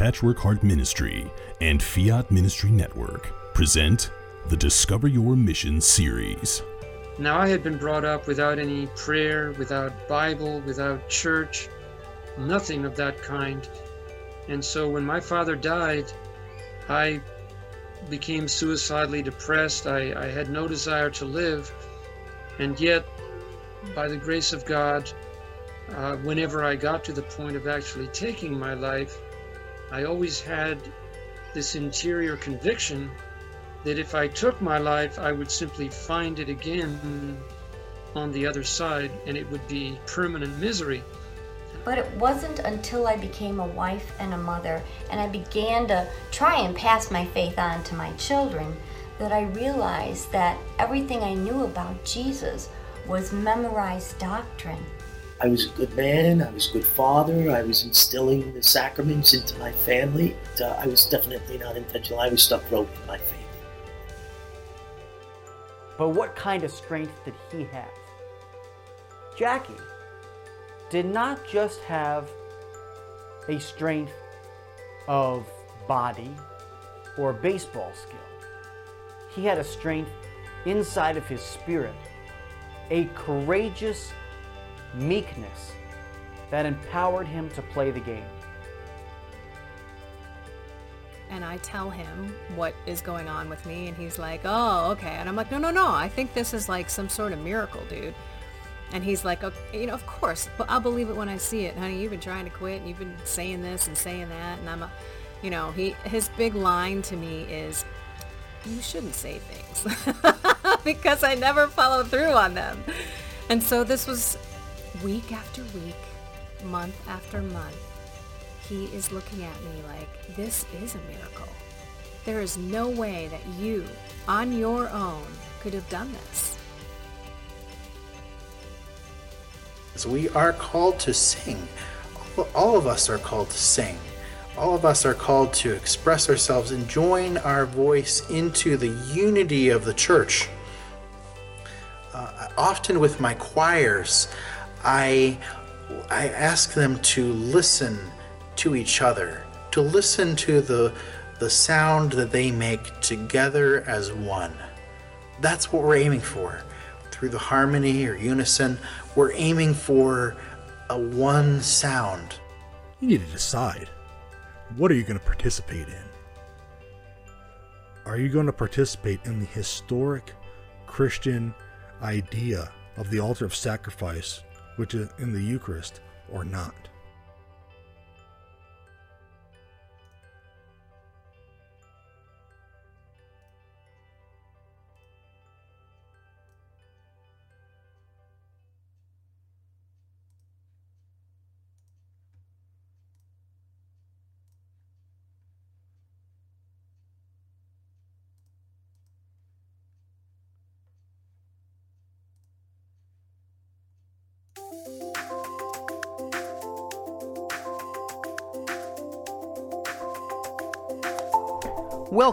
Patchwork Heart Ministry and Fiat Ministry Network present the Discover Your Mission series. Now, I had been brought up without any prayer, without Bible, without church, nothing of that kind. And so when my father died, I became suicidally depressed. I, I had no desire to live. And yet, by the grace of God, uh, whenever I got to the point of actually taking my life, I always had this interior conviction that if I took my life, I would simply find it again on the other side and it would be permanent misery. But it wasn't until I became a wife and a mother and I began to try and pass my faith on to my children that I realized that everything I knew about Jesus was memorized doctrine. I was a good man, I was a good father, I was instilling the sacraments into my family. Uh, I was definitely not intentional, I was stuck broke in my faith. But what kind of strength did he have? Jackie did not just have a strength of body or baseball skill. He had a strength inside of his spirit, a courageous meekness that empowered him to play the game. and I tell him what is going on with me, and he's like, "Oh, okay." And I'm like, "No, no, no. I think this is like some sort of miracle, dude." And he's like, okay, "You know, of course, but I'll believe it when I see it, honey. You've been trying to quit, and you've been saying this and saying that, and I'm, a, you know, he his big line to me is, "You shouldn't say things," because I never follow through on them. And so this was week after week, month after month he is looking at me like, this is a miracle. There is no way that you, on your own, could have done this. So we are called to sing. All of us are called to sing. All of us are called to express ourselves and join our voice into the unity of the church. Uh, often with my choirs, I I ask them to listen to each other, to listen to the, the sound that they make together as one. That's what we're aiming for. Through the harmony or unison, we're aiming for a one sound. You need to decide what are you going to participate in? Are you going to participate in the historic Christian idea of the altar of sacrifice, which is in the Eucharist, or not?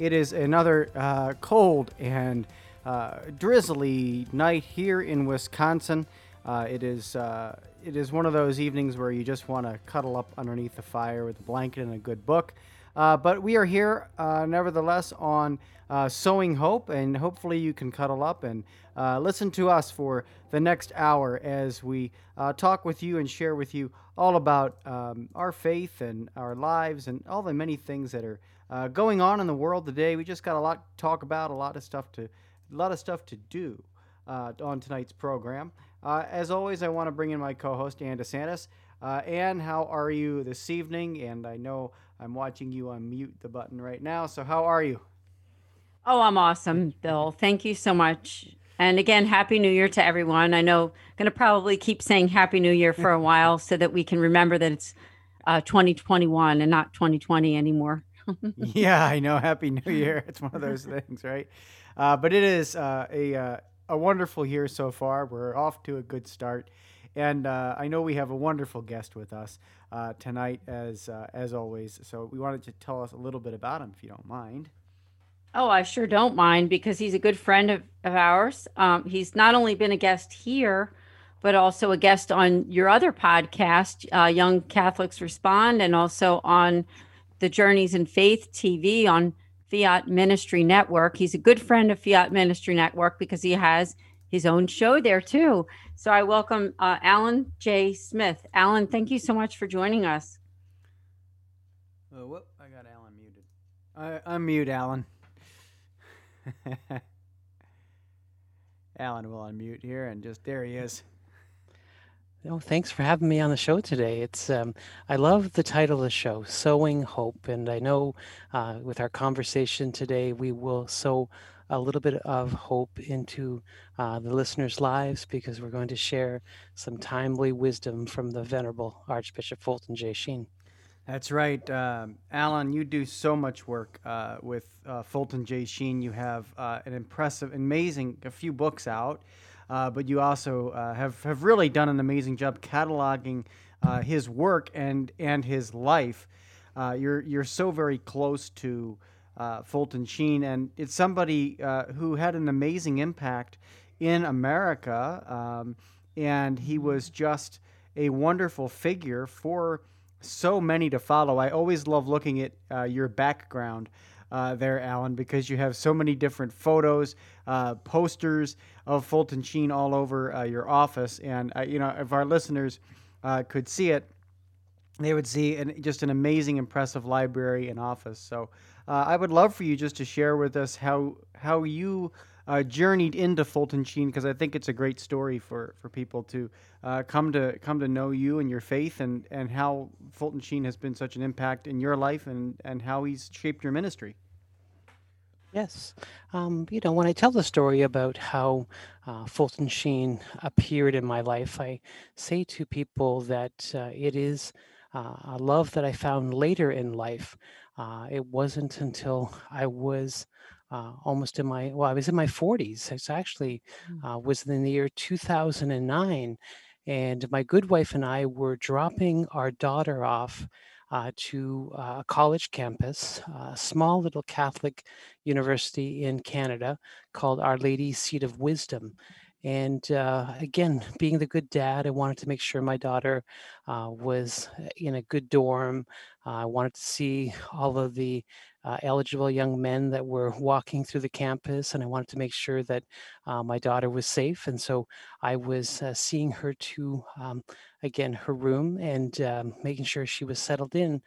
it is another uh, cold and uh, drizzly night here in Wisconsin. Uh, it is uh, it is one of those evenings where you just want to cuddle up underneath the fire with a blanket and a good book. Uh, but we are here, uh, nevertheless, on Sowing Hope, and hopefully you can cuddle up and listen to us for the next hour as we talk with you and share with you all about um, our faith and our lives and all the many things that are uh, going on in the world today. We just got a lot to talk about, a lot of stuff to, a lot of stuff to do uh, on tonight's program. Uh, as always, I want to bring in my co-host Ann DeSantis. Uh, Ann, how are you this evening? And I know I'm watching you unmute the button right now. So how are you? Oh, I'm awesome, Bill. Thank you so much. And again, Happy New Year to everyone. I know I'm going to probably keep saying Happy New Year for a while so that we can remember that it's uh, 2021 and not 2020 anymore. yeah, I know. Happy New Year. It's one of those things, right? Uh, but it is uh, a uh, a wonderful year so far. We're off to a good start, and uh, I know we have a wonderful guest with us uh, tonight, as uh, as always. So we wanted to tell us a little bit about him, if you don't mind. Oh, I sure don't mind because he's a good friend of, of ours. Um, he's not only been a guest here, but also a guest on your other podcast, uh, Young Catholics Respond, and also on the Journeys in Faith TV on Fiat Ministry Network. He's a good friend of Fiat Ministry Network because he has his own show there too. So I welcome uh, Alan J. Smith. Alan, thank you so much for joining us. Oh, whoop, I got Alan muted. I, unmute Alan. Alan will unmute here, and just there he is. Oh, thanks for having me on the show today. It's um, I love the title of the show, "Sowing Hope," and I know uh, with our conversation today, we will sow a little bit of hope into uh, the listeners' lives because we're going to share some timely wisdom from the Venerable Archbishop Fulton J. Sheen. That's right, um, Alan. You do so much work uh, with uh, Fulton J. Sheen. You have uh, an impressive, amazing, a few books out. Uh, but you also uh, have have really done an amazing job cataloging uh, his work and and his life. You're you're so very close to uh, Fulton Sheen, and it's somebody who had an amazing impact in America, um, and he was just a wonderful figure for so many to follow. I always love looking at your background uh, there, Alan, because you have so many different photos, uh, posters of Fulton Sheen all over uh, your office. And, uh, you know, if our listeners uh, could see it, they would see an, just an amazing, impressive library and office. So uh, I would love for you just to share with us how, how you. Uh, journeyed into Fulton Sheen because I think it's a great story for, for people to uh, come to come to know you and your faith and, and how Fulton Sheen has been such an impact in your life and, and how he's shaped your ministry. Yes. Um, you know, when I tell the story about how uh, Fulton Sheen appeared in my life, I say to people that uh, it is uh, a love that I found later in life. Uh, it wasn't until I was uh, almost in my, well, I was in my 40s. It's actually Mm. uh, was in the year 2009. And my good wife and I were dropping our daughter off uh, to uh, a college campus, a small little Catholic university in Canada called Our Lady Seat of Wisdom. And uh, again, being the good dad, I wanted to make sure my daughter uh, was in a good dorm. Uh, I wanted to see all of the uh, eligible young men that were walking through the campus, and I wanted to make sure that uh, my daughter was safe. And so I was uh, seeing her to, um, again, her room and um, making sure she was settled in.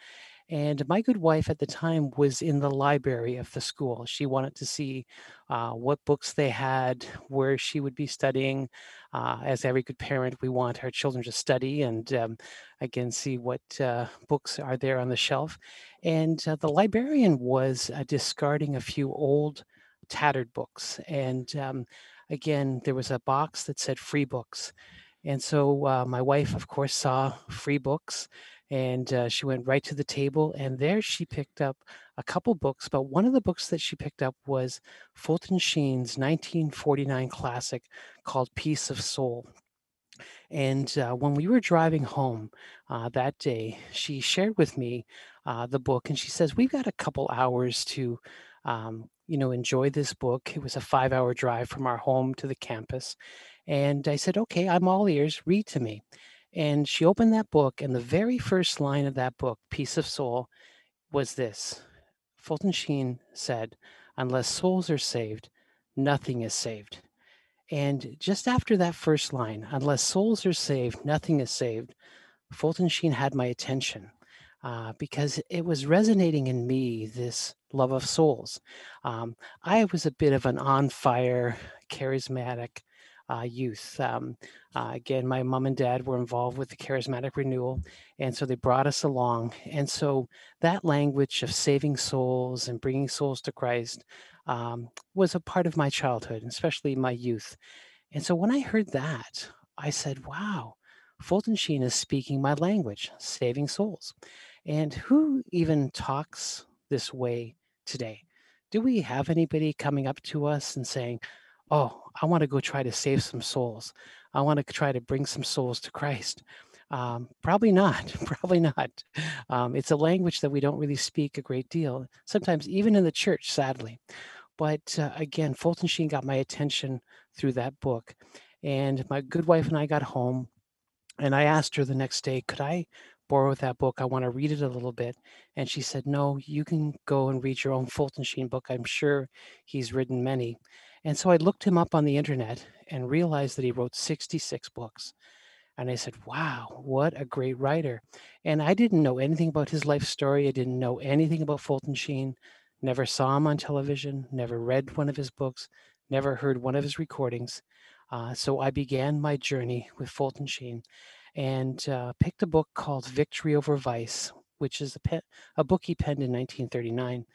And my good wife at the time was in the library of the school. She wanted to see uh, what books they had, where she would be studying. Uh, as every good parent, we want our children to study and um, again see what uh, books are there on the shelf. And uh, the librarian was uh, discarding a few old, tattered books. And um, again, there was a box that said free books. And so uh, my wife, of course, saw free books and uh, she went right to the table and there she picked up a couple books but one of the books that she picked up was fulton sheen's 1949 classic called peace of soul. And uh, when we were driving home uh, that day she shared with me uh, the book and she says we've got a couple hours to um, you know enjoy this book. It was a five hour drive from our home to the campus and i said okay i'm all ears read to me and she opened that book, and the very first line of that book, Peace of Soul, was this Fulton Sheen said, Unless souls are saved, nothing is saved. And just after that first line, unless souls are saved, nothing is saved, Fulton Sheen had my attention uh, because it was resonating in me this love of souls. Um, I was a bit of an on fire, charismatic, uh, youth. Um, uh, again, my mom and dad were involved with the charismatic renewal, and so they brought us along. And so that language of saving souls and bringing souls to Christ um, was a part of my childhood, especially my youth. And so when I heard that, I said, wow, Fulton Sheen is speaking my language, saving souls. And who even talks this way today? Do we have anybody coming up to us and saying, Oh, I want to go try to save some souls. I want to try to bring some souls to Christ. Um, probably not. Probably not. Um, it's a language that we don't really speak a great deal, sometimes even in the church, sadly. But uh, again, Fulton Sheen got my attention through that book. And my good wife and I got home, and I asked her the next day, could I borrow that book? I want to read it a little bit. And she said, no, you can go and read your own Fulton Sheen book. I'm sure he's written many. And so I looked him up on the internet and realized that he wrote 66 books. And I said, wow, what a great writer. And I didn't know anything about his life story. I didn't know anything about Fulton Sheen, never saw him on television, never read one of his books, never heard one of his recordings. Uh, so I began my journey with Fulton Sheen and uh, picked a book called Victory Over Vice, which is a, pe- a book he penned in 1939.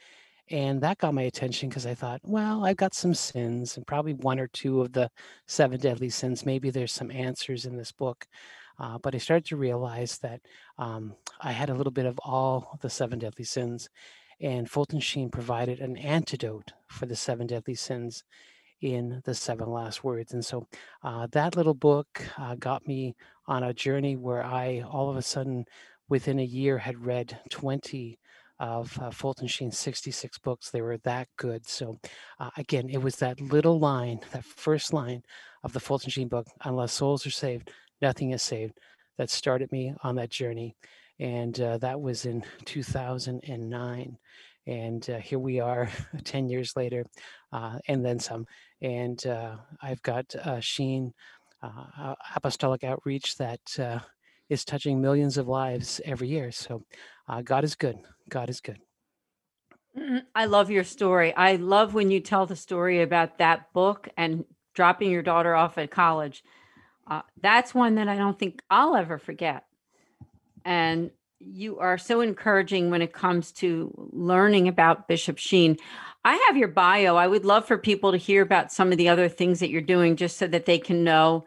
And that got my attention because I thought, well, I've got some sins and probably one or two of the seven deadly sins. Maybe there's some answers in this book. Uh, but I started to realize that um, I had a little bit of all the seven deadly sins. And Fulton Sheen provided an antidote for the seven deadly sins in the seven last words. And so uh, that little book uh, got me on a journey where I all of a sudden, within a year, had read 20 of uh, Fulton Sheen's 66 books. They were that good. So, uh, again, it was that little line, that first line of the Fulton Sheen book, Unless Souls Are Saved, Nothing is Saved, that started me on that journey. And uh, that was in 2009. And uh, here we are 10 years later, uh, and then some. And uh, I've got Sheen Apostolic Outreach that is touching millions of lives every year. So uh, God is good. God is good. Mm, I love your story. I love when you tell the story about that book and dropping your daughter off at college. Uh, that's one that I don't think I'll ever forget. And you are so encouraging when it comes to learning about Bishop Sheen. I have your bio. I would love for people to hear about some of the other things that you're doing just so that they can know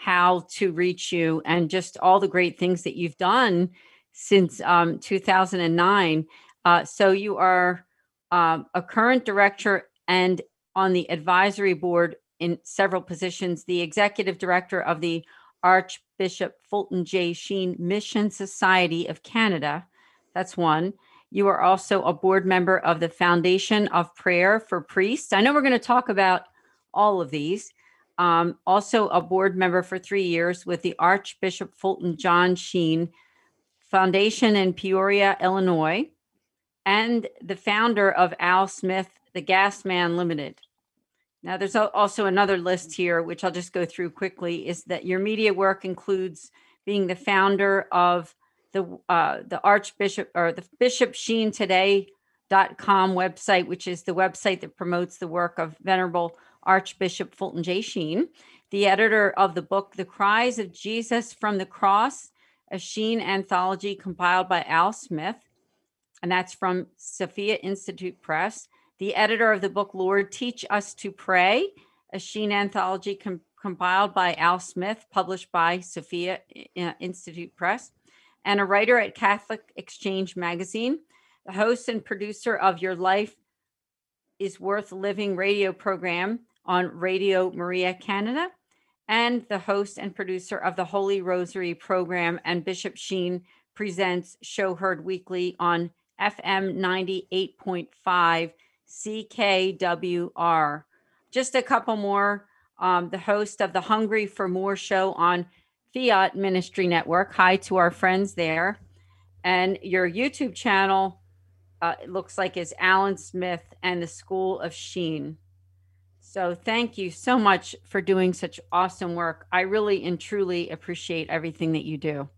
how to reach you and just all the great things that you've done since um, 2009. Uh, so you are um, a current director and on the advisory board in several positions, the executive director of the Archbishop Fulton J. Sheen Mission Society of Canada. That's one. You are also a board member of the Foundation of Prayer for Priests. I know we're going to talk about all of these um, also a board member for three years with the Archbishop Fulton John Sheen Foundation in Peoria, Illinois, and the founder of Al Smith, the Gas Man Limited. Now, there's also another list here, which I'll just go through quickly, is that your media work includes being the founder of the uh, the Archbishop or the Bishop Sheen Today.com website, which is the website that promotes the work of Venerable Archbishop Fulton J. Sheen, the editor of the book The Cries of Jesus from the Cross, a Sheen anthology compiled by Al Smith, and that's from Sophia Institute Press. The editor of the book Lord Teach Us to Pray, a Sheen anthology com- compiled by Al Smith, published by Sophia Institute Press, and a writer at Catholic Exchange Magazine, the host and producer of Your Life is Worth Living radio program on Radio Maria Canada, and the host and producer of the Holy Rosary program. And Bishop Sheen presents Show Heard Weekly on FM 98.5 CKWR. Just a couple more. Um, the host of the Hungry for More show on Fiat Ministry Network. Hi to our friends there. And your YouTube channel, uh, it looks like is Alan Smith and the School of Sheen. So thank you so much for doing such awesome work. I really and truly appreciate everything that you do.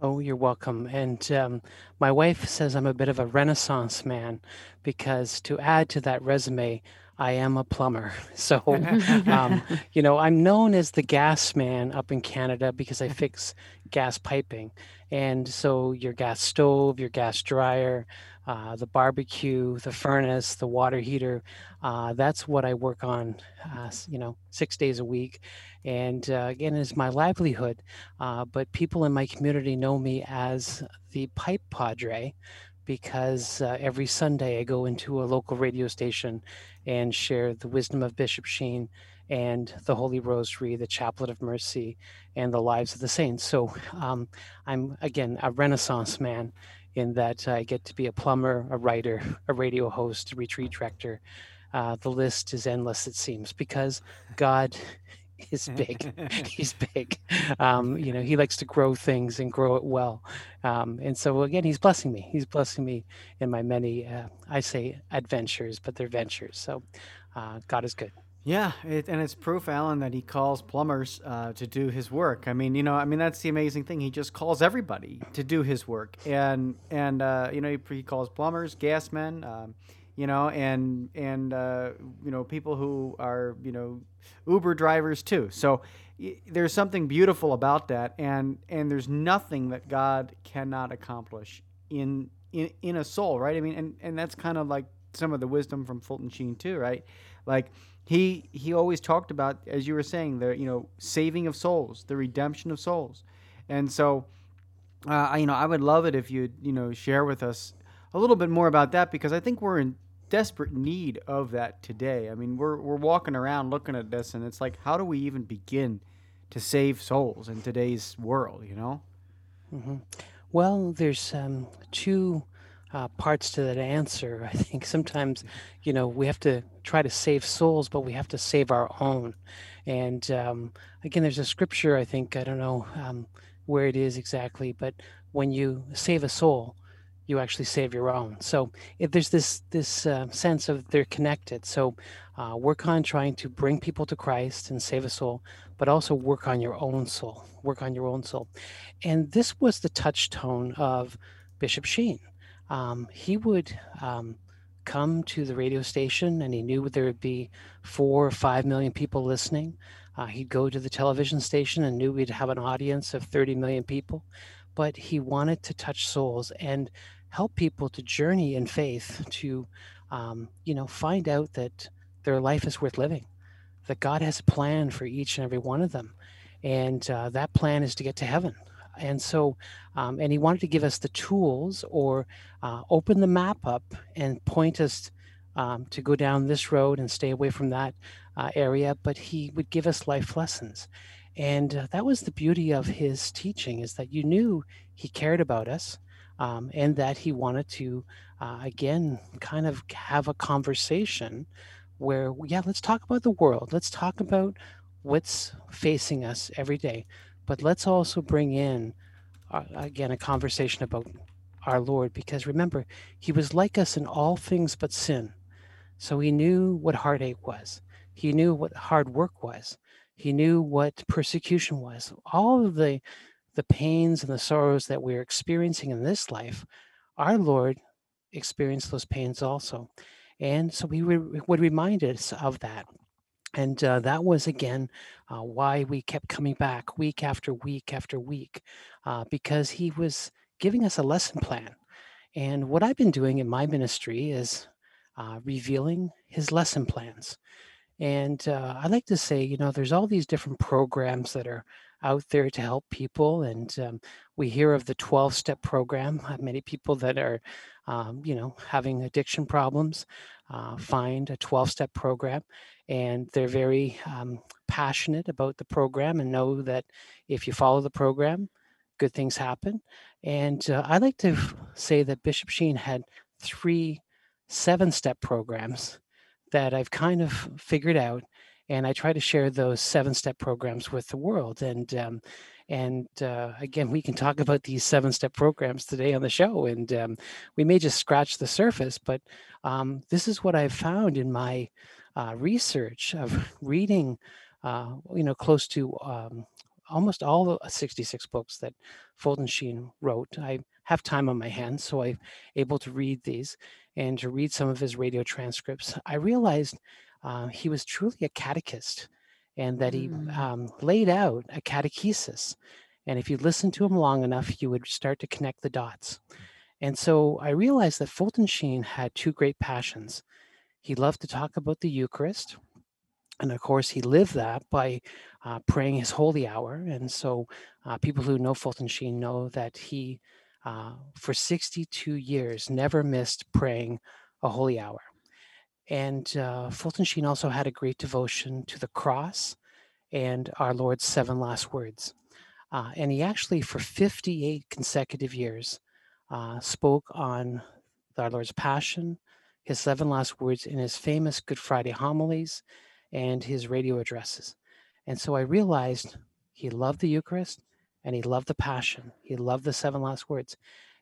Oh, you're welcome. And um, my wife says I'm a bit of a renaissance man because to add to that resume, I am a plumber. So, um, you know, I'm known as the gas man up in Canada because I fix gas piping. And so your gas stove, your gas dryer, uh, the barbecue, the furnace, the water heater. Uh, that's what I work on, uh, you know, six days a week. And uh, again, it's my livelihood. Uh, but people in my community know me as the pipe padre because uh, every Sunday I go into a local radio station and share the wisdom of Bishop Sheen and the Holy Rosary, the Chaplet of Mercy, and the lives of the saints. So um, I'm, again, a Renaissance man in that I get to be a plumber, a writer, a radio host, a retreat director. Uh, the list is endless, it seems, because God is big. He's big. Um, you know, he likes to grow things and grow it well. Um, and so again, he's blessing me. He's blessing me in my many, uh, I say adventures, but they're ventures. So uh, God is good. Yeah, it, and it's proof, Alan, that he calls plumbers uh, to do his work. I mean, you know, I mean that's the amazing thing. He just calls everybody to do his work, and and uh, you know he, he, calls plumbers, gas men, um, you know, and and uh, you know people who are you know Uber drivers too. So y- there's something beautiful about that, and and there's nothing that God cannot accomplish in in in a soul, right? I mean, and and that's kind of like some of the wisdom from Fulton Sheen too, right? Like he he always talked about, as you were saying, the you know saving of souls, the redemption of souls, and so uh, you know I would love it if you you know share with us a little bit more about that because I think we're in desperate need of that today. I mean, we're we're walking around looking at this, and it's like, how do we even begin to save souls in today's world? You know. Mm-hmm. Well, there's um, two uh, parts to that answer. I think sometimes, you know, we have to try to save souls, but we have to save our own. And um, again, there's a scripture, I think, I don't know um, where it is exactly, but when you save a soul, you actually save your own. So if there's this this uh, sense of they're connected. So uh, work on trying to bring people to Christ and save a soul, but also work on your own soul. Work on your own soul. And this was the touchstone of Bishop Sheen um, he would um, come to the radio station and he knew there would be four or five million people listening. Uh, he'd go to the television station and knew we'd have an audience of 30 million people, but he wanted to touch souls and help people to journey in faith to, um, you know, find out that their life is worth living, that God has a plan for each and every one of them. And uh, that plan is to get to heaven and so um, and he wanted to give us the tools or uh, open the map up and point us um, to go down this road and stay away from that uh, area but he would give us life lessons. And uh, that was the beauty of his teaching is that you knew he cared about us um, and that he wanted to uh, again kind of have a conversation where yeah let's talk about the world. Let's talk about what's facing us every day but let's also bring in, uh, again, a conversation about our Lord, because remember, he was like us in all things but sin. So he knew what heartache was, he knew what hard work was, he knew what persecution was. All of the the pains and the sorrows that we're experiencing in this life, our Lord experienced those pains also. And so he would remind us of that. And uh, that was again uh, why we kept coming back week after week after week, uh, because he was giving us a lesson plan. And what I've been doing in my ministry is uh, revealing his lesson plans. And uh, I like to say, you know, there's all these different programs that are out there to help people. And um, we hear of the 12 step program. Many people that are, um, you know, having addiction problems uh, find a 12 step program and they're very um, passionate about the program and know that if you follow the program, good things happen. And uh, I like to say that Bishop Sheen had three seven step programs that I've kind of figured out. And I try to share those seven step programs with the world. And um, and uh, again, we can talk about these seven step programs today on the show, and um, we may just scratch the surface. But um, this is what I've found in my uh, research of reading, uh, you know, close to um, almost all the 66 books that Fulton Sheen wrote. I have time on my hands, so I'm able to read these and to read some of his radio transcripts. I realized uh, he was truly a catechist and that he mm. um, laid out a catechesis. And if you listen to him long enough, you would start to connect the dots. And so I realized that Fulton Sheen had two great passions. He loved to talk about the Eucharist. And of course, he lived that by uh, praying his holy hour. And so, uh, people who know Fulton Sheen know that he uh, for 62 years, never missed praying a holy hour. And uh, Fulton Sheen also had a great devotion to the cross and our Lord's seven last words. Uh, and he actually, for 58 consecutive years, uh, spoke on our Lord's Passion, his seven last words in his famous Good Friday homilies and his radio addresses. And so I realized he loved the Eucharist and he loved the Passion. He loved the seven last words.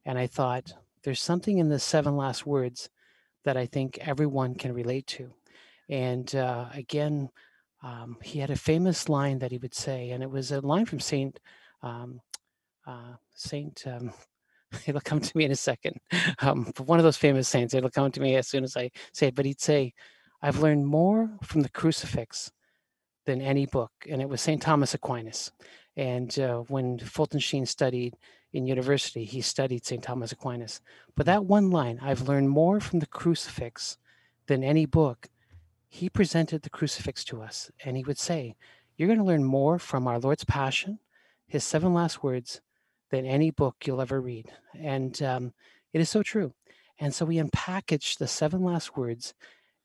And I thought, there's something in the seven last words that I think everyone can relate to. And uh, again, um, he had a famous line that he would say, and it was a line from Saint um, uh, Saint. Um, it'll come to me in a second. Um, one of those famous saints. It'll come to me as soon as I say it. But he'd say, "I've learned more from the crucifix than any book," and it was Saint Thomas Aquinas. And uh, when Fulton Sheen studied in university, he studied St. Thomas Aquinas. But that one line, I've learned more from the crucifix than any book, he presented the crucifix to us. And he would say, You're going to learn more from our Lord's Passion, his seven last words, than any book you'll ever read. And um, it is so true. And so we unpackage the seven last words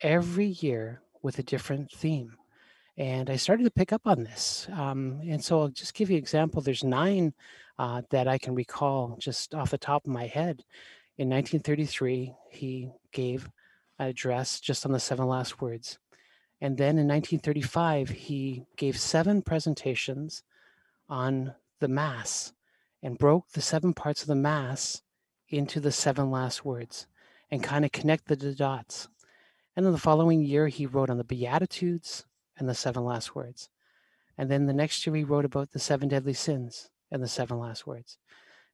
every year with a different theme. And I started to pick up on this. Um, and so I'll just give you an example. There's nine uh, that I can recall just off the top of my head. In 1933, he gave an address just on the seven last words. And then in 1935, he gave seven presentations on the Mass and broke the seven parts of the Mass into the seven last words and kind of connected the dots. And then the following year, he wrote on the Beatitudes and the seven last words. And then the next year, he wrote about the seven deadly sins and the seven last words.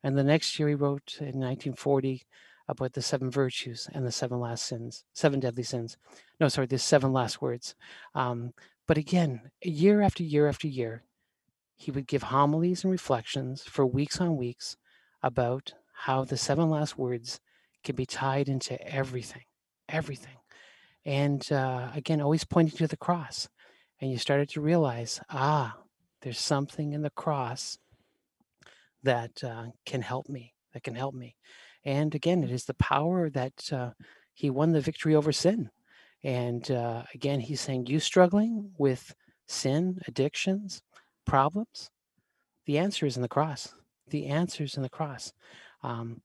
And the next year he wrote in 1940 about the seven virtues and the seven last sins, seven deadly sins. No, sorry, the seven last words. Um, but again, year after year after year, he would give homilies and reflections for weeks on weeks about how the seven last words can be tied into everything, everything. And uh, again, always pointing to the cross. And you started to realize, ah, there's something in the cross that uh, can help me, that can help me. And again, it is the power that uh, he won the victory over sin. And uh, again, he's saying, You struggling with sin, addictions, problems? The answer is in the cross. The answer is in the cross. Um,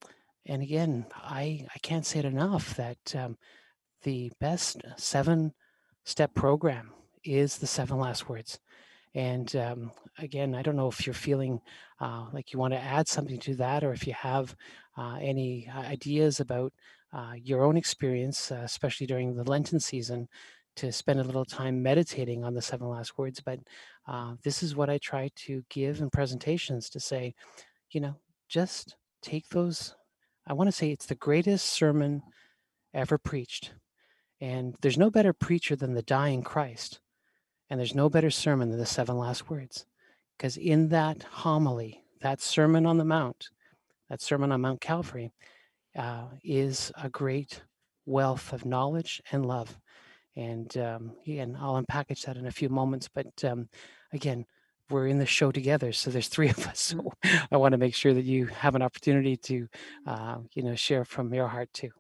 and again, I, I can't say it enough that um, the best seven step program is the seven last words. And um, again, I don't know if you're feeling uh, like you want to add something to that, or if you have uh, any uh, ideas about uh, your own experience, uh, especially during the Lenten season, to spend a little time meditating on the seven last words. But uh, this is what I try to give in presentations to say, you know, just take those. I want to say it's the greatest sermon ever preached. And there's no better preacher than the dying Christ and there's no better sermon than the seven last words. Because in that homily, that Sermon on the Mount, that Sermon on Mount Calvary, uh, is a great wealth of knowledge and love. And um, again, I'll unpackage that in a few moments. But um, again, we're in the show together, so there's three of us. So I want to make sure that you have an opportunity to, uh, you know, share from your heart too.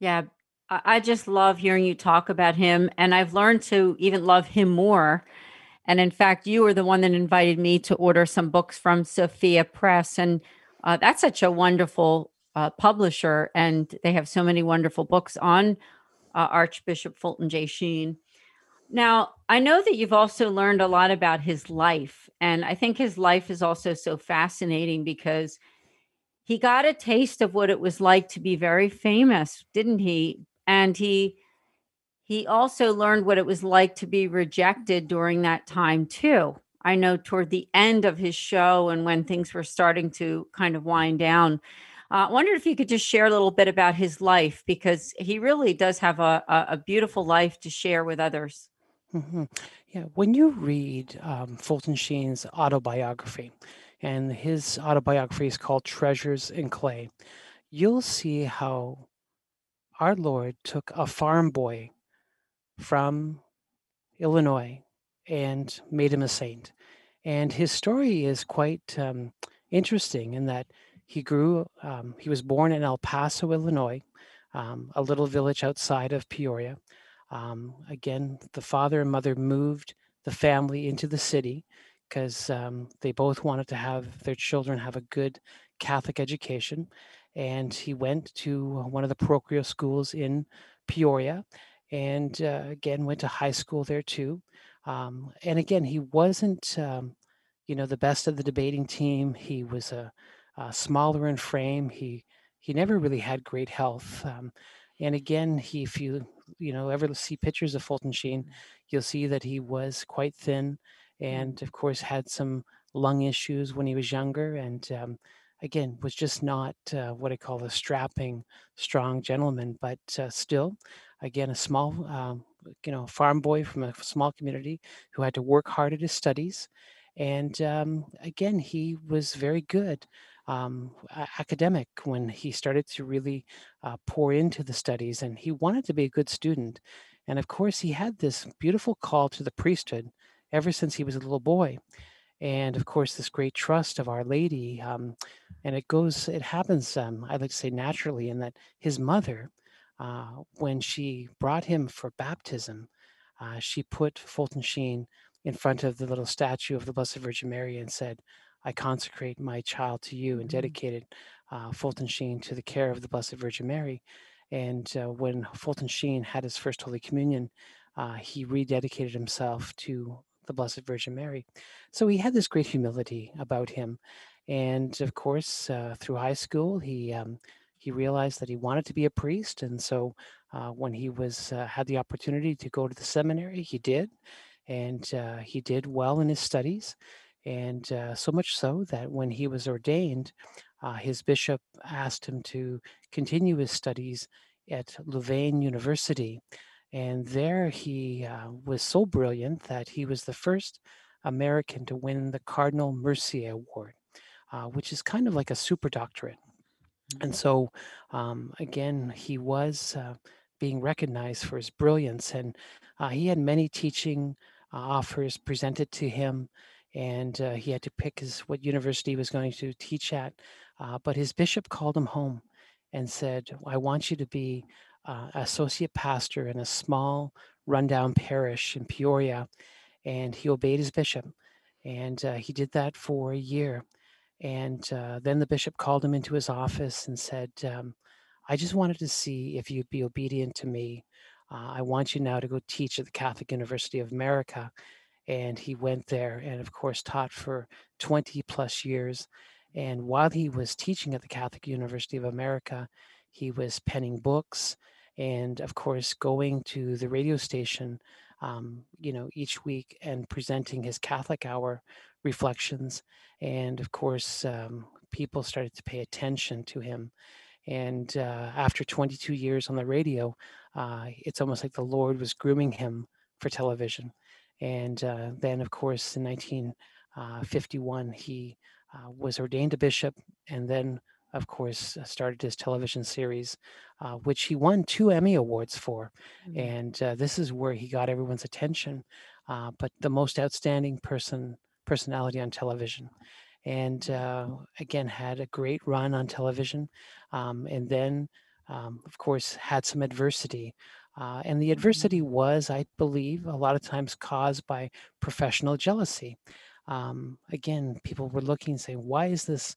Yeah, I just love hearing you talk about him, and I've learned to even love him more. And in fact, you were the one that invited me to order some books from Sophia Press, and uh, that's such a wonderful uh, publisher, and they have so many wonderful books on uh, Archbishop Fulton J. Sheen. Now, I know that you've also learned a lot about his life, and I think his life is also so fascinating because he got a taste of what it was like to be very famous, didn't he? and he he also learned what it was like to be rejected during that time too i know toward the end of his show and when things were starting to kind of wind down i uh, wondered if you could just share a little bit about his life because he really does have a, a, a beautiful life to share with others mm-hmm. yeah when you read um, fulton sheen's autobiography and his autobiography is called treasures in clay you'll see how our Lord took a farm boy from Illinois and made him a saint. And his story is quite um, interesting in that he grew, um, he was born in El Paso, Illinois, um, a little village outside of Peoria. Um, again, the father and mother moved the family into the city because um, they both wanted to have their children have a good Catholic education. And he went to one of the parochial schools in Peoria and uh, again went to high school there too. Um, and again, he wasn't, um, you know, the best of the debating team. He was a, a, smaller in frame. He he never really had great health. Um, and again, he, if you you know ever see pictures of Fulton Sheen, you'll see that he was quite thin, and of course had some lung issues when he was younger, and um, again was just not uh, what I call a strapping, strong gentleman, but uh, still, again a small um, you know, farm boy from a small community who had to work hard at his studies. And um, again, he was very good um, academic when he started to really uh, pour into the studies, and he wanted to be a good student. And of course, he had this beautiful call to the priesthood ever since he was a little boy. And of course, this great trust of Our Lady. Um, and it goes, it happens, um, I'd like to say naturally, in that his mother, uh, when she brought him for baptism, uh, she put Fulton Sheen in front of the little statue of the Blessed Virgin Mary and said, I consecrate my child to you, and mm-hmm. dedicated uh, Fulton Sheen to the care of the Blessed Virgin Mary. And uh, when Fulton Sheen had his first Holy Communion, uh, he rededicated himself to the Blessed Virgin Mary. So he had this great humility about him. And of course, uh, through high school, he um, he realized that he wanted to be a priest, and so uh, when he was uh, had the opportunity to go to the seminary, he did, and uh, he did well in his studies, and uh, so much so that when he was ordained, uh, his bishop asked him to continue his studies at Louvain University, and there he uh, was so brilliant that he was the first American to win the Cardinal Mercier Award, which is kind of like a super doctorate. And so, um, again, he was uh, being recognized for his brilliance, and uh, he had many teaching uh, offers presented to him, and uh, he had to pick his what university he was going to teach at. Uh, but his bishop called him home and said, "I want you to be uh, associate pastor in a small, rundown parish in Peoria," and he obeyed his bishop, and he did that for a year. And uh, then the bishop called him into his office and said, um, I just wanted to see if you'd be obedient to me. Uh, I want you now to go teach at the Catholic University of America. And he went there and, of course, taught for 20 plus years. And while he was teaching at the Catholic University of America, he was penning books and, of course, going to the radio station, um, you know, each week and presenting his Catholic Hour reflections. And of course, um, people started to pay attention to him. And uh, after 22 years on the radio, uh, it's almost like the Lord was grooming him for television. And uh, then, of course, in 1951, uh, he uh, was ordained a bishop and then, of course, uh, started his television series, which he won two Emmy Awards for. Mm-hmm. And this is where he got everyone's attention. but the most outstanding person personality on television and uh, again had a great run on television um, and then um, of course had some adversity uh, and the adversity was i believe a lot of times caused by professional jealousy. Um, again people were looking and saying why is this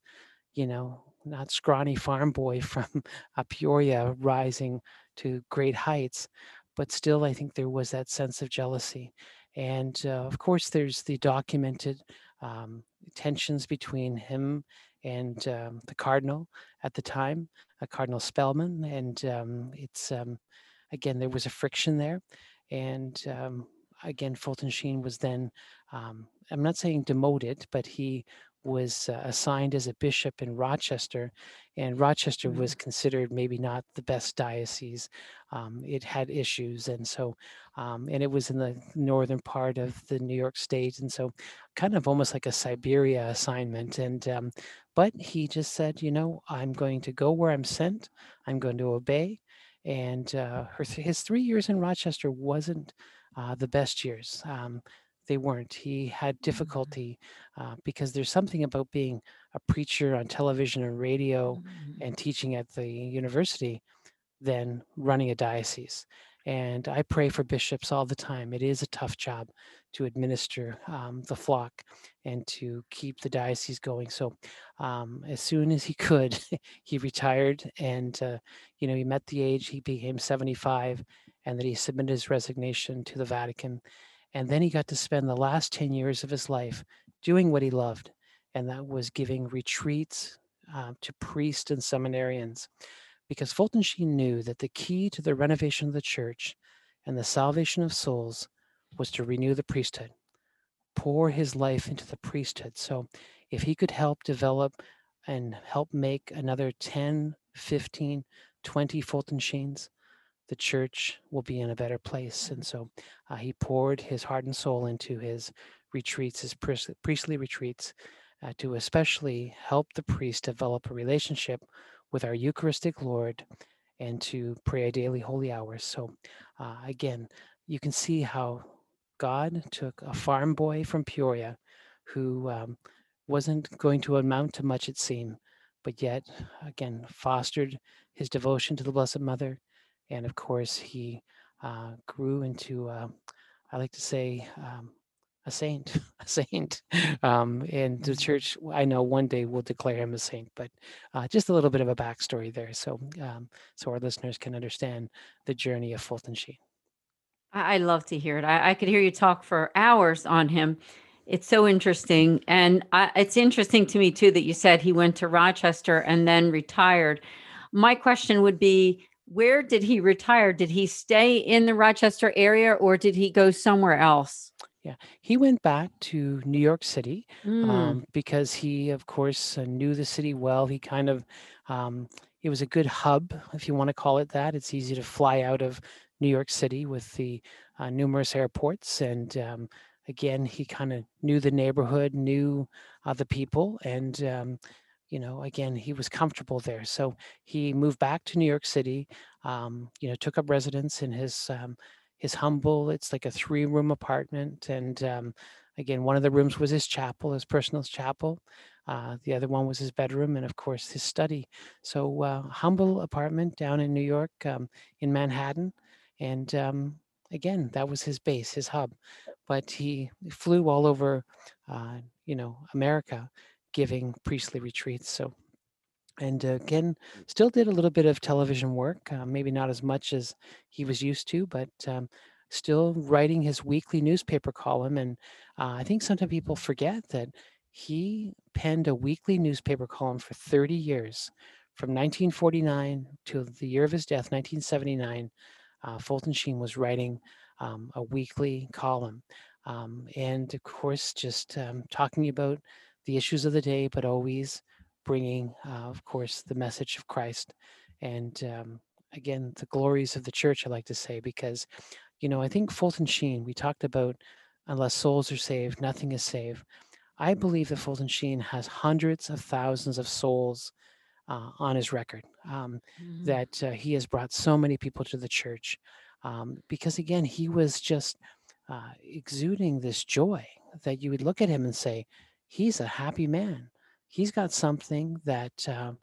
you know not scrawny farm boy from peoria rising to great heights? But still i think there was that sense of jealousy. And uh, of course, there's the documented um, tensions between him and um, the cardinal at the time, uh, Cardinal Spellman. And um, it's, um, again, there was a friction there. And um, again, Fulton Sheen was then, um, I'm not saying demoted, but he was uh, assigned as a bishop in Rochester, and Rochester was mm-hmm. considered maybe not the best diocese. Um, it had issues, and so, um, and it was in the northern part of the New York State, and so, kind of almost like a Siberia assignment. And um, but he just said, you know, I'm going to go where I'm sent. I'm going to obey. And uh, her, his three years in Rochester wasn't uh, the best years. Um, they weren't. He had Mm-hmm. difficulty uh, because there's something about being a preacher on television and radio Mm-hmm. and teaching at the university than running a diocese. And I pray for bishops all the time. It is a tough job to administer um, the flock and to keep the diocese going. So, um, as soon as he could, he retired and, uh, you know, he met the age, he became 75, and then he submitted his resignation to the Vatican. And then he got to spend the last 10 years of his life doing what he loved, and that was giving retreats uh, to priests and seminarians because Fulton Sheen knew that the key to the renovation of the church and the salvation of souls was to renew the priesthood, pour his life into the priesthood. So if he could help develop and help make another 10, 15, 20 Fulton Sheens, the church will be in a better place. And so uh, he poured his heart and soul into his retreats, his priest- priestly retreats, uh, to especially help the priest develop a relationship with our Eucharistic Lord and to pray a daily holy hours. So, uh, again, you can see how God took a farm boy from Peoria who um, wasn't going to amount to much, it seemed, but yet, again, fostered his devotion to the Blessed Mother. And of course, he uh, grew into, uh, I like to say, um, a saint, a saint. Um, and the church, I know one day will declare him a saint, but uh, just a little bit of a backstory there, so um, so our listeners can understand the journey of Fulton Sheen. I I love to hear it. I, I could hear you talk for hours on him. It's so interesting. And I, it's interesting to me, too, that you said he went to Rochester and then retired. My question would be where did he retire? Did he stay in the Rochester area or did he go somewhere else? Yeah, he went back to New York City Mm. um, because he, of course, uh, knew the city well. He kind of, um, it was a good hub, if you want to call it that. It's easy to fly out of New York City with the uh, numerous airports. And um, again, he kind of knew the neighborhood, knew the people, and um, you know, again, he was comfortable there. So he moved back to New York City. Um, you know, took up residence in his um, his humble. It's like a three room apartment, and um, again, one of the rooms was his chapel, his personal chapel. Uh, the other one was his bedroom, and of course his study. So uh, humble apartment down in New York, um, in Manhattan, and um, again, that was his base, his hub. But he flew all over, uh, you know, America, giving priestly retreats. So and again still did a little bit of television work uh, maybe not as much as he was used to but um, still writing his weekly newspaper column and uh, i think sometimes people forget that he penned a weekly newspaper column for 30 years from 1949 to the year of his death 1979 uh, fulton sheen was writing um, a weekly column um, and of course just um, talking about the issues of the day but always bringing, uh, of course, the message of Christ and um, again, the glories of the church, I like to say, because, you know, I think Fulton Sheen, we talked about unless souls are saved, nothing is saved. I believe that Fulton Sheen has hundreds of thousands of souls uh, on his record, um, Mhm. that uh, he has brought so many people to the church. Um, because again, he was just uh, exuding this joy that you would look at him and say, he's a happy man he's got something that um,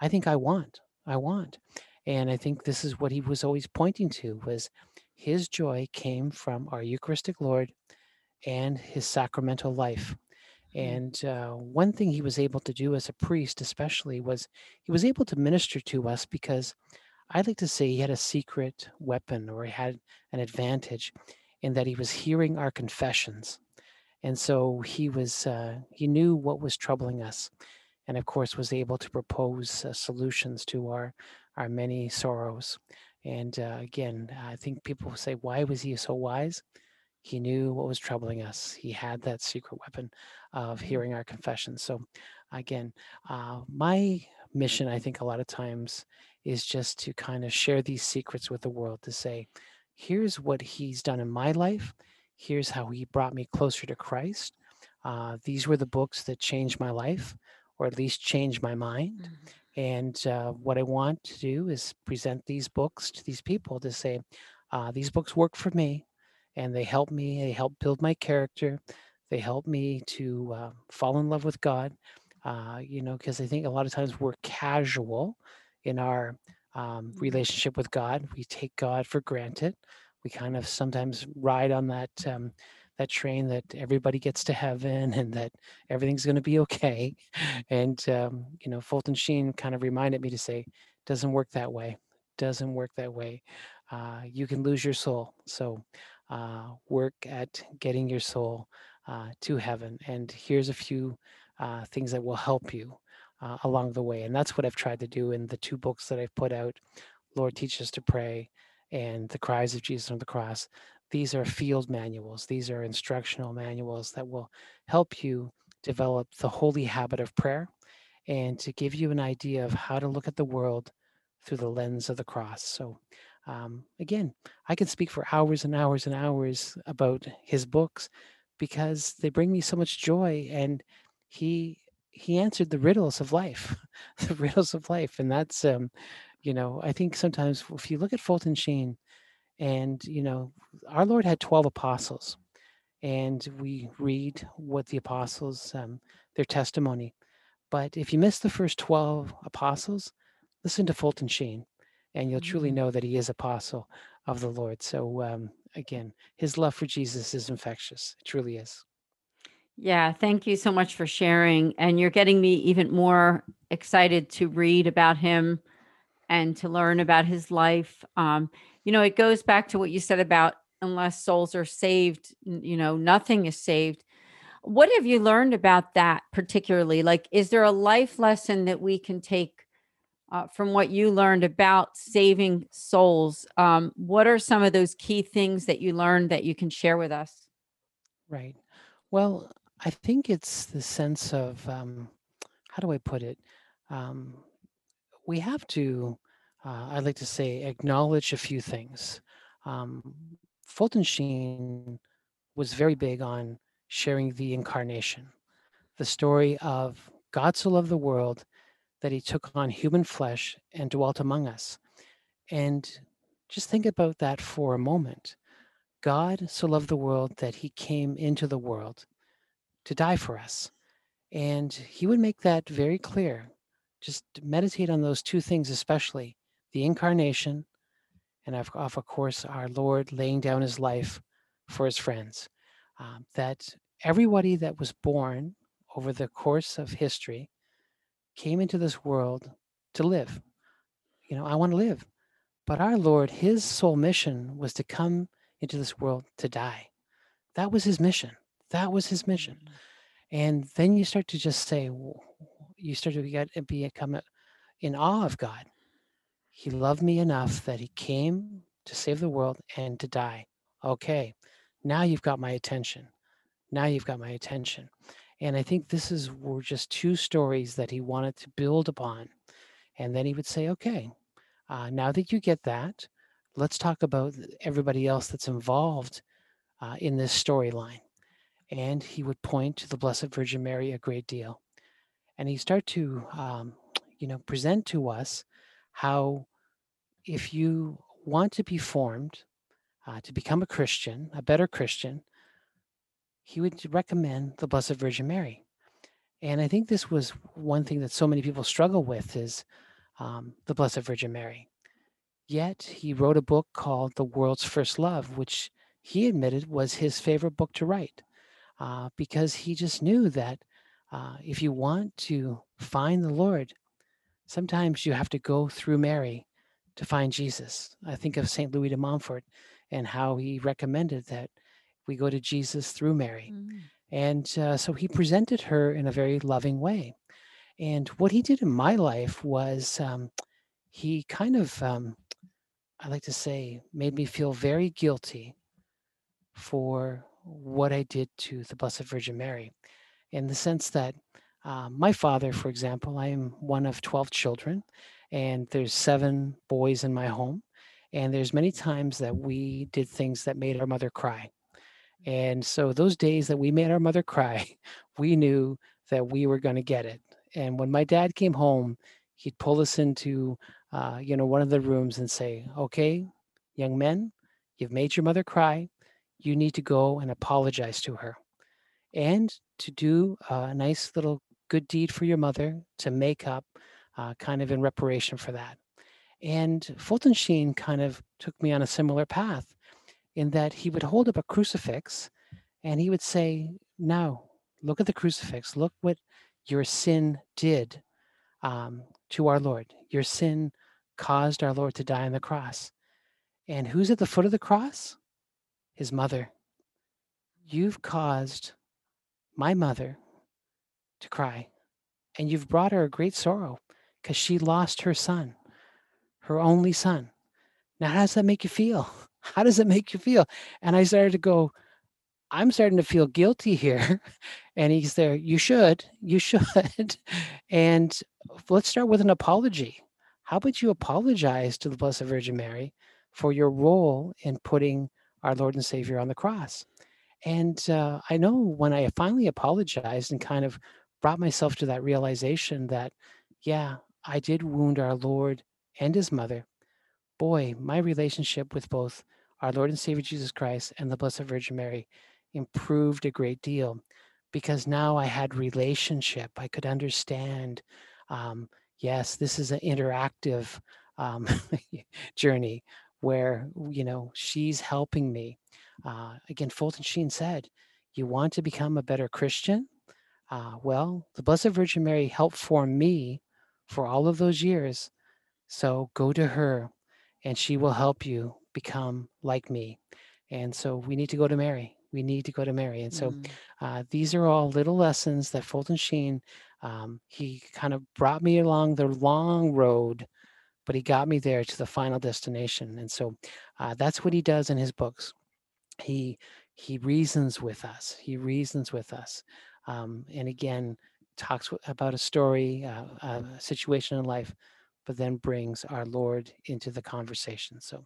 I think I want. I want, and I think this is what he was always pointing to was his joy came from our Eucharistic Lord and his sacramental life. And uh, one thing he was able to do as a priest, especially, was he was able to minister to us because I'd like to say he had a secret weapon or he had an advantage in that he was hearing our confessions. And so he was uh, he knew what was troubling us and of course was able to propose uh, solutions to our our many sorrows. And uh, again i think people say why was he so wise he knew what was troubling us. He had that secret weapon of hearing our confessions so again uh, my mission i think a lot of times is just to kind of share these secrets with the world to say here's what he's done in my life. Here's how he brought me closer to Christ. Uh, these were the books that changed my life, or at least changed my mind. And uh, what I want to do is present these books to these people to say, uh, these books work for me, and they help me. They help build my character. They help me to uh, fall in love with God. Uh, you know, because I think a lot of times we're casual in our um, Mhm. relationship with God. We take God for granted. We kind of sometimes ride on that um, that train that everybody gets to heaven and that everything's going to be okay. And um, you know, Fulton Sheen kind of reminded me to say, doesn't work that way. Doesn't work that way. Uh, you can lose your soul. So uh, work at getting your soul uh, to heaven. And here's a few uh, things that will help you uh, along the way. And that's what I've tried to do in the two books that I've put out Lord, Teach Us to Pray and The Cries of Jesus on the Cross. These are field manuals, these are instructional manuals that will help you develop the holy habit of prayer and to give you an idea of how to look at the world through the lens of the cross. So, um, again, I can speak for hours and hours and hours about his books because they bring me so much joy and he he answered the riddles of life the riddles of life. And that's um you know i think sometimes if you look at fulton sheen and you know our lord had 12 apostles and we read what the apostles um, their testimony. But if you miss the first 12 apostles listen to fulton sheen and you'll truly Mhm. know that he is apostle of the lord so um, again his love for jesus is infectious it truly is Yeah, thank you so much for sharing. And you're getting me even more excited to read about him and to learn about his life. Um, you know, it goes back to what you said about unless souls are saved, you know, nothing is saved. What have you learned about that particularly? Like, is there a life lesson that we can take uh, from what you learned about saving souls? Um, what are some of those key things that you learned that you can share with us? Right. Well, I think it's the sense of um, how do I put it? Um, we have to, uh, I'd like to say, acknowledge a few things. Um, Fulton Sheen was very big on sharing the incarnation, the story of God so loved the world that he took on human flesh and dwelt among us. And just think about that for a moment. God so loved the world that he came into the world to die for us. And he would make that very clear. Just meditate on those two things, especially the incarnation and, of, of course, our Lord laying down his life for his friends. Um, that everybody that was born over the course of history came into this world to live. You know, I want to live. But our Lord, his sole mission was to come into this world to die. That was his mission. That was his mission. Mm. And then you start to just say, you start to get become uh, in awe of God. He loved me enough that he came to save the world and to die. Okay, now you've got my attention. Now you've got my attention. And I think this is were just two stories that he wanted to build upon. And then he would say, okay, uh, now that you get that, let's talk about everybody else that's involved uh, in this storyline. And he would point to the Blessed Virgin Mary a great deal. And he start to, um, you know, present to us how if you want to be formed uh, to become a Christian, a better Christian, he would recommend the Blessed Virgin Mary. And I think this was one thing that so many people struggle with is um, the Blessed Virgin Mary. Yet he wrote a book called The World's First Love, which he admitted was his favorite book to write uh, because he just knew that uh, if you want to find the Lord, sometimes you have to go through Mary to find Jesus. I think of St. Louis de Montfort and how he recommended that we go to Jesus through Mary. And uh, so he presented her in a very loving way. And what he did in my life was um, he kind of, um, I like to say, made me feel very guilty for what I did to the Blessed Virgin Mary, in the sense that uh, my father, for example, I am one of 12 children, and there's seven boys in my home. And there's many times that we did things that made our mother cry. And so those days that we made our mother cry, we knew that we were going to get it. And when my dad came home, he'd pull us into, uh, you know, one of the rooms and say, "Okay, young men, you've made your mother cry. you need to go and apologize to her and to do a nice little good deed for your mother to make up uh, kind of in reparation for that. And Fulton Sheen kind of took me on a similar path in that he would hold up a crucifix and he would say, Now, look at the crucifix. Look what your sin did um, to our Lord. Your sin caused our Lord to die on the cross. And who's at the foot of the cross? His mother. You've caused my mother to cry, and you've brought her a great sorrow because she lost her son, her only son. Now, how does that make you feel? How does it make you feel? And I started to go, I'm starting to feel guilty here. And he's there, you should, you should. and let's start with an apology. How about you apologize to the Blessed Virgin Mary for your role in putting our Lord and Savior on the cross? And uh, I know when I finally apologized and kind of brought myself to that realization that, yeah, I did wound our Lord and his mother. Boy, my relationship with both our Lord and Savior Jesus Christ and the Blessed Virgin Mary improved a great deal because now I had relationship. I could understand. Um, yes, this is an interactive um, journey where you know she's helping me. Uh, again, Fulton Sheen said, "You want to become a better Christian." Uh, well, the Blessed Virgin Mary helped form me for all of those years. So go to her, and she will help you become like me. And so we need to go to Mary we need to go to Mary. And so mm. uh, these are all little lessons that Fulton Sheen, um, he kind of brought me along the long road, but he got me there to the final destination. And so uh, that's what he does in his books. He he reasons with us. He reasons with us, um, and again talks about a story, uh, a situation in life, but then brings our Lord into the conversation. So.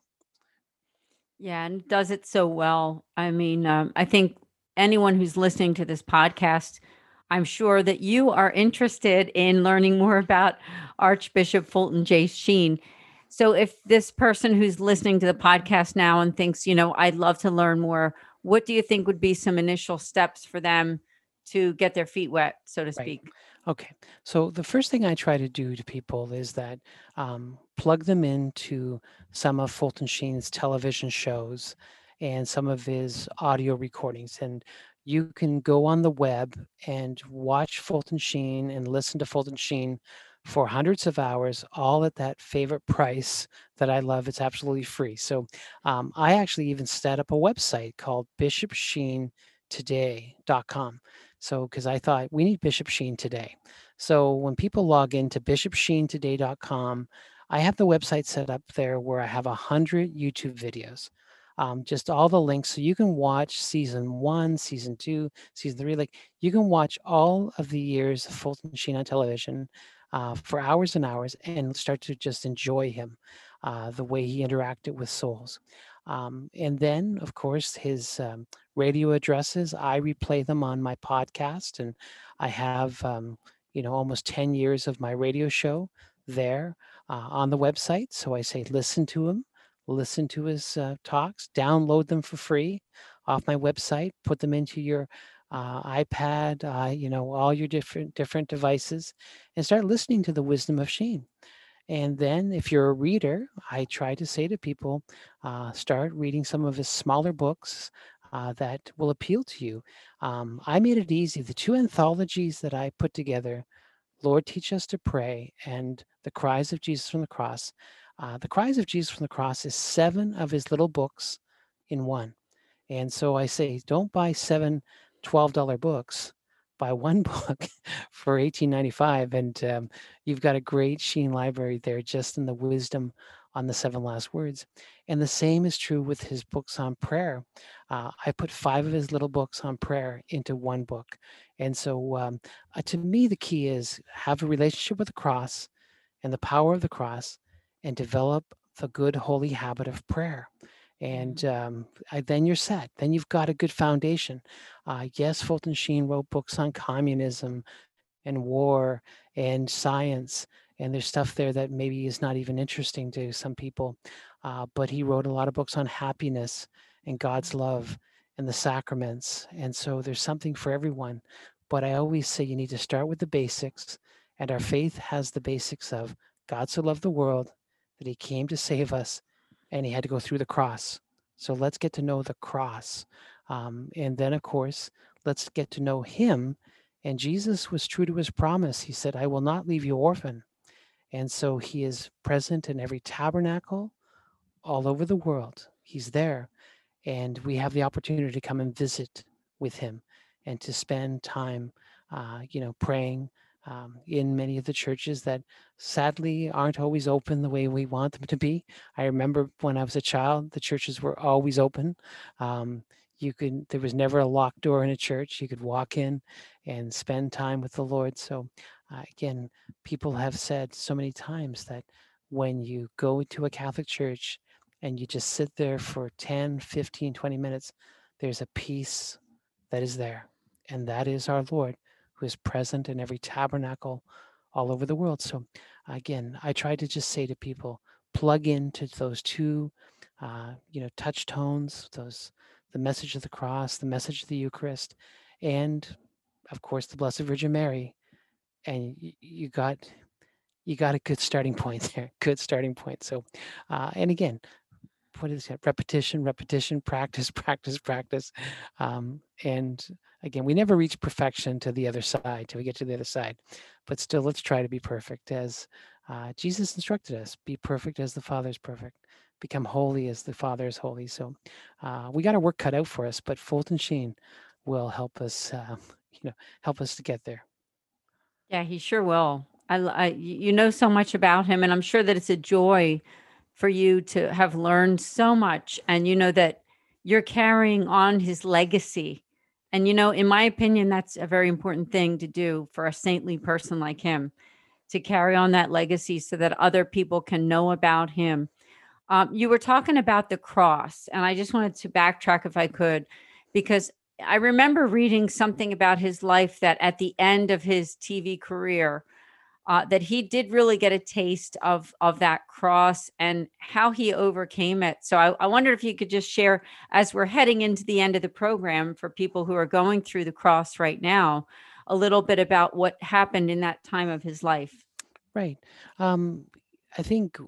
Yeah, and does it so well. I mean, um, I think anyone who's listening to this podcast, I'm sure that you are interested in learning more about Archbishop Fulton J. Sheen. So, if this person who's listening to the podcast now and thinks, you know, I'd love to learn more, what do you think would be some initial steps for them to get their feet wet, so to speak? Right. Okay. So the first thing I try to do to people is that um, plug them into some of Fulton Sheen's television shows and some of his audio recordings. And you can go on the web and watch Fulton Sheen and listen to Fulton Sheen for hundreds of hours, all at that favorite price that I love. It's absolutely free. So um, I actually even set up a website called bishopsheentoday.com. So, because I thought we need Bishop Sheen today. So, when people log into bishopsheentoday.com, I have the website set up there where I have a hundred YouTube videos. Um, just all the links so you can watch season one, season two, season three. Like you can watch all of the years of Fulton Sheen on television uh, for hours and hours and start to just enjoy him, uh, the way he interacted with souls. Um, and then, of course, his um, radio addresses, I replay them on my podcast. And I have, um, you know, almost 10 years of my radio show there uh, on the website. So I say, listen to him, listen to his uh, talks, download them for free off my website, put them into your uh, iPad, uh, you know, all your different different devices, and start listening to the wisdom of Sheen. And then, if you're a reader, I try to say to people, uh, start reading some of his smaller books uh, that will appeal to you. Um, I made it easy. The two anthologies that I put together, Lord, Teach Us to Pray, and The Cries of Jesus from the Cross. Uh, the Cries of Jesus from the Cross is seven of his little books in one. And so I say, don't buy seven $12 books buy one book for 1895 and um, you've got a great sheen library there just in the wisdom on the seven last words. And the same is true with his books on prayer. Uh, i put five of his little books on prayer into one book. And so um, uh, to me the key is have a relationship with the cross and the power of the cross and develop the good holy habit of prayer and mm-hmm. um, I, then you're set. Then you've got a good foundation. Uh, yes, Fulton Sheen wrote books on communism and war and science, and there's stuff there that maybe is not even interesting to some people. Uh, but he wrote a lot of books on happiness and God's love and the sacraments. And so there's something for everyone. But I always say you need to start with the basics. And our faith has the basics of God so loved the world that he came to save us and he had to go through the cross. So let's get to know the cross. Um, and then, of course, let's get to know him. And Jesus was true to his promise. He said, I will not leave you orphan. And so he is present in every tabernacle all over the world. He's there. And we have the opportunity to come and visit with him and to spend time, uh, you know, praying um, in many of the churches that sadly aren't always open the way we want them to be. I remember when I was a child, the churches were always open. Um, you could there was never a locked door in a church. You could walk in and spend time with the Lord. So uh, again, people have said so many times that when you go to a Catholic church and you just sit there for 10, 15, 20 minutes, there's a peace that is there. And that is our Lord who is present in every tabernacle all over the world. So again, I try to just say to people, plug into those two, uh, you know, touch tones, those the message of the cross, the message of the Eucharist, and of course the Blessed Virgin Mary, and you, got you got a good starting point there. Good starting point. So, uh, and again, what is that? Repetition, repetition, practice, practice, practice, um, and again, we never reach perfection to the other side till we get to the other side, but still, let's try to be perfect as uh, Jesus instructed us: be perfect as the Father is perfect become holy as the Father is holy. So uh, we got our work cut out for us, but Fulton Sheen will help us, uh, you know, help us to get there. Yeah, he sure will. I, I, you know so much about him, and I'm sure that it's a joy for you to have learned so much, and you know that you're carrying on his legacy. And you know, in my opinion, that's a very important thing to do for a saintly person like him, to carry on that legacy so that other people can know about him um, you were talking about the cross, and I just wanted to backtrack if I could, because I remember reading something about his life that at the end of his TV career, uh, that he did really get a taste of of that cross and how he overcame it. So I, I wondered if you could just share, as we're heading into the end of the program, for people who are going through the cross right now, a little bit about what happened in that time of his life. Right. Um, I think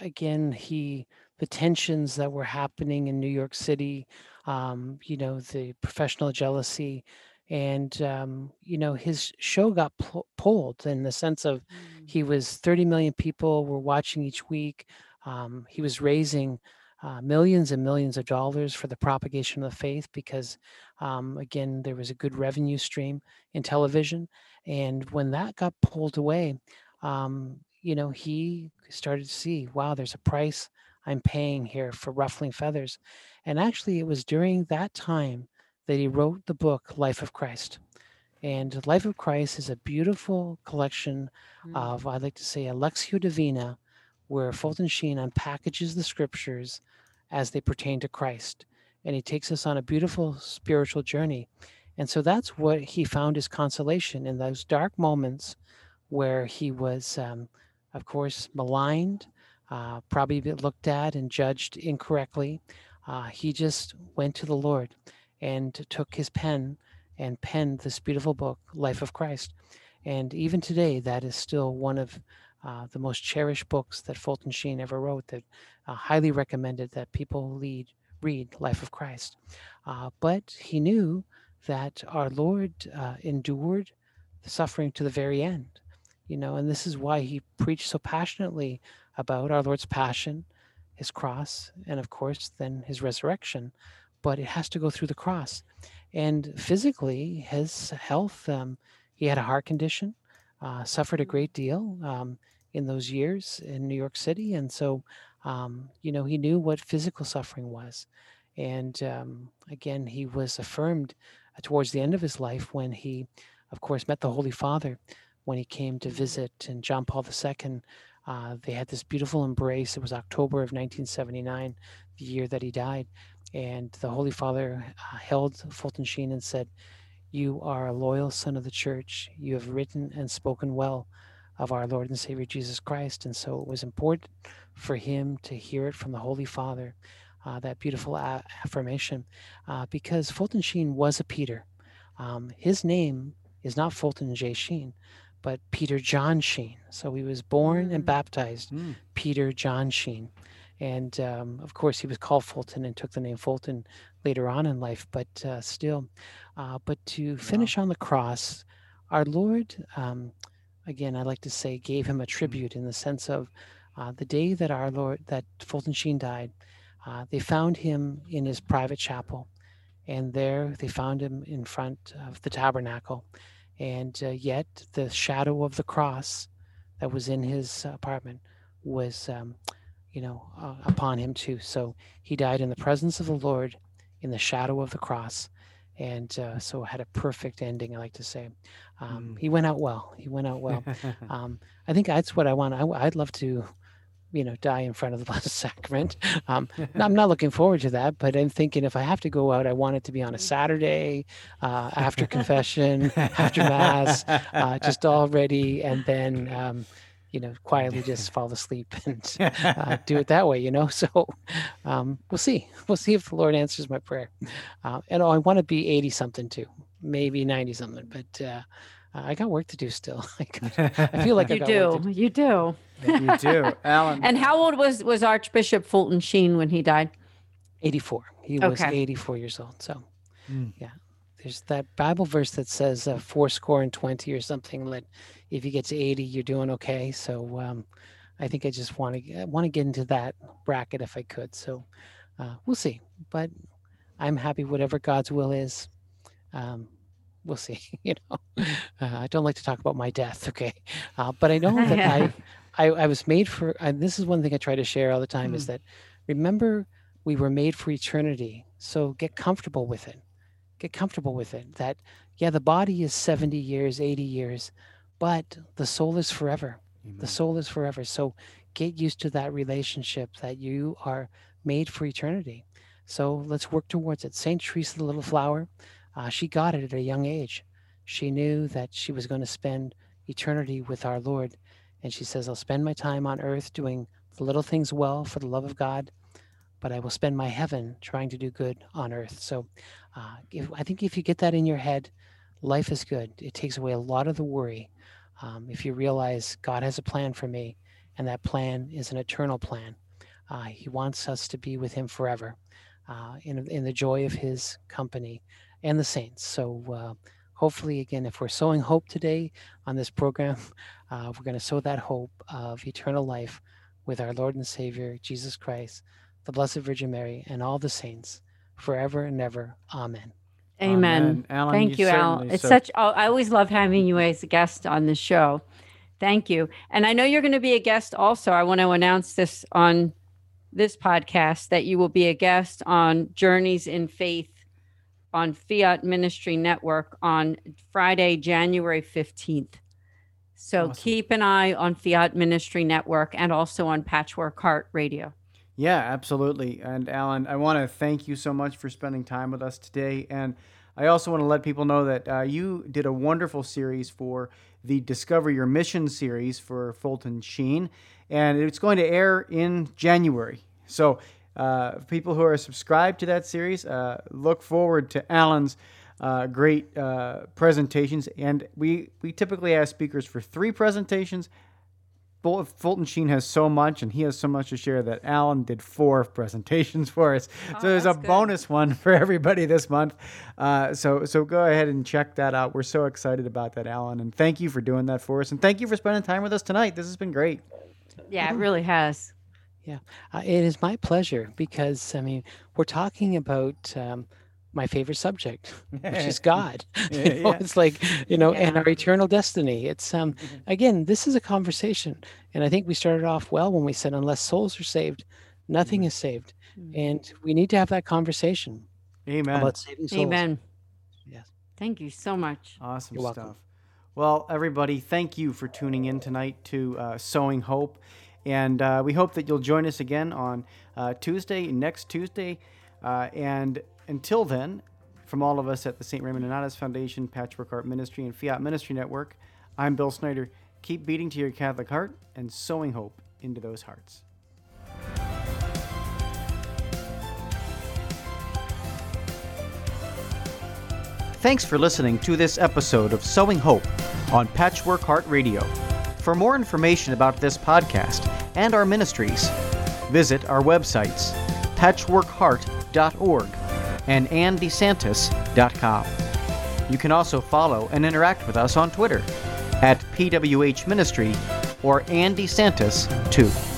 again, he the tensions that were happening in New York City, um, you know, the professional jealousy, and um, you know, his show got pulled in the sense of mm. he was 30 million people were watching each week. Um, he was raising uh, millions and millions of dollars for the propagation of the faith because, um, again, there was a good revenue stream in television. And when that got pulled away, um, you know, he started to see, wow, there's a price I'm paying here for ruffling feathers. And actually, it was during that time that he wrote the book Life of Christ. And Life of Christ is a beautiful collection mm. of, I like to say, a Lectio Divina, where Fulton Sheen unpackages the scriptures as they pertain to Christ. And he takes us on a beautiful spiritual journey. And so that's what he found his consolation in those dark moments where he was um, of course, maligned, uh, probably looked at and judged incorrectly. Uh, he just went to the Lord and took his pen and penned this beautiful book, Life of Christ. And even today, that is still one of uh, the most cherished books that Fulton Sheen ever wrote. That uh, highly recommended that people lead, read Life of Christ. Uh, but he knew that our Lord uh, endured the suffering to the very end you know, and this is why he preached so passionately about our Lord's passion, his cross, and of course, then his resurrection. But it has to go through the cross. And physically, his health, um, he had a heart condition, uh, suffered a great deal um, in those years in New York City. And so, um, you know, he knew what physical suffering was. And um, again, he was affirmed uh, towards the end of his life when he, of course, met the Holy Father when he came to visit. And John Paul II, uh, they had this beautiful embrace. It was October of 1979, the year that he died. And the Holy Father uh, held Fulton Sheen and said, You are a loyal son of the church. You have written and spoken well of our Lord and Savior Jesus Christ. And so it was important for him to hear it from the Holy Father. uh, that beautiful a- affirmation, uh, because Fulton Sheen was a Peter. Um, his name is not Fulton J. Sheen, but Peter John Sheen. So he was born and baptized Mm. Peter John Sheen. And um, of course, he was called Fulton and took the name Fulton later on in life, but uh, still. Uh, but to finish on the cross, our Lord, um, again, I like to say, gave him a tribute in the sense of uh, the day that our Lord, that Fulton Sheen died, uh, they found him in his private chapel. And there they found him in front of the tabernacle. And uh, yet the shadow of the cross that was in his apartment was, um, you know, uh, upon him too. So he died in the presence of the Lord in the shadow of the cross. And uh, so had a perfect ending, I like to say. Um, He went out well. He went out well. um, I think that's what I want. I, I'd love to, you know, die in front of the Blessed Sacrament. Um, I'm not looking forward to that, but I'm thinking if I have to go out, I want it to be on a Saturday uh, after confession, after Mass, uh, just all ready, and then, um, you know, quietly just fall asleep and uh, do it that way, you know? So um, we'll see. We'll see if the Lord answers my prayer. Uh, and I want to be 80 something too, maybe 90 something, but uh, I got work to do still. I, got- I feel like you I've got work to do. You do. you do, Alan. And how old was was Archbishop Fulton Sheen when he died? 84. He was Okay. 84 years old. So, Mm. yeah, there's that Bible verse that says uh, four score and 20 or something that if you get to 80, you're doing okay. So, um, I think I just want to want to get into that bracket if I could. So, uh, we'll see. But I'm happy whatever God's will is. Um, we'll see. You know, uh, I don't like to talk about my death. Okay, uh, but I know that I, I I was made for. And this is one thing I try to share all the time is Mm. that remember we were made for eternity. So get comfortable with it. Get comfortable with it. That yeah, the body is 70 years, 80 years, but the soul is forever. The soul is forever. So get used to that relationship that you are made for eternity. So let's work towards it. Saint Teresa, the little flower, uh, she got it at a young age. She knew that she was going to spend eternity with our Lord. And she says, I'll spend my time on earth doing the little things well for the love of God, but I will spend my heaven trying to do good on earth. So uh, if, I think if you get that in your head, life is good. It takes away a lot of the worry. Um, if you realize God has a plan for me, and that plan is an eternal plan, uh, He wants us to be with Him forever uh, in, in the joy of His company and the saints. So uh, hopefully, again, if we're sowing hope today on this program, uh, we're going to sow that hope of eternal life with our Lord and Savior, Jesus Christ, the Blessed Virgin Mary, and all the saints forever and ever. Amen. Amen. Amen. Alan, Thank you you, Al. It's so- such. oh, I always love having you as a guest on the show. Thank you. And I know you're going to be a guest also. I want to announce this on this podcast that you will be a guest on Journeys in Faith on Fiat Ministry Network on Friday, January 15th. So Awesome. keep an eye on Fiat Ministry Network and also on Patchwork Heart Radio. Yeah, absolutely. And Alan, I want to thank you so much for spending time with us today. And I also want to let people know that uh, you did a wonderful series for the Discover Your Mission series for Fulton Sheen, and it's going to air in January. So, uh, people who are subscribed to that series, uh, look forward to Alan's uh, great uh, presentations. And we, we typically ask speakers for three presentations. Ful- Fulton Sheen has so much, and he has so much to share that Alan did four presentations for us. so there's a good. bonus one for everybody this month. Uh, so so go ahead and check that out. We're so excited about that, Alan, and thank you for doing that for us, and thank you for spending time with us tonight. This has been great. Yeah, it really has. Yeah, uh, it is my pleasure because I mean we're talking about um, my favorite subject, which is God. You know, yeah. It's like you know, and our eternal destiny. It's um again, this is a conversation, and I think we started off well when we said unless souls are saved, nothing is saved, and we need to have that conversation Amen. about saving souls. Amen. Yes. Thank you so much. Awesome You're welcome. stuff. Well, everybody, thank you for tuning in tonight to uh, Sowing Hope. And uh, we hope that you'll join us again on uh, Tuesday, next Tuesday. Uh, and until then, from all of us at the St. Raymond Nonnatus Foundation, Patchwork Heart Ministry, and Fiat Ministry Network, I'm Bill Snyder. Keep beating to your Catholic heart and sowing hope into those hearts. Thanks for listening to this episode of Sowing Hope on Patchwork Heart Radio. For more information about this podcast and our ministries, visit our websites patchworkheart.org and andesantis.com. You can also follow and interact with us on Twitter at PWH Ministry or Andy Santis 2.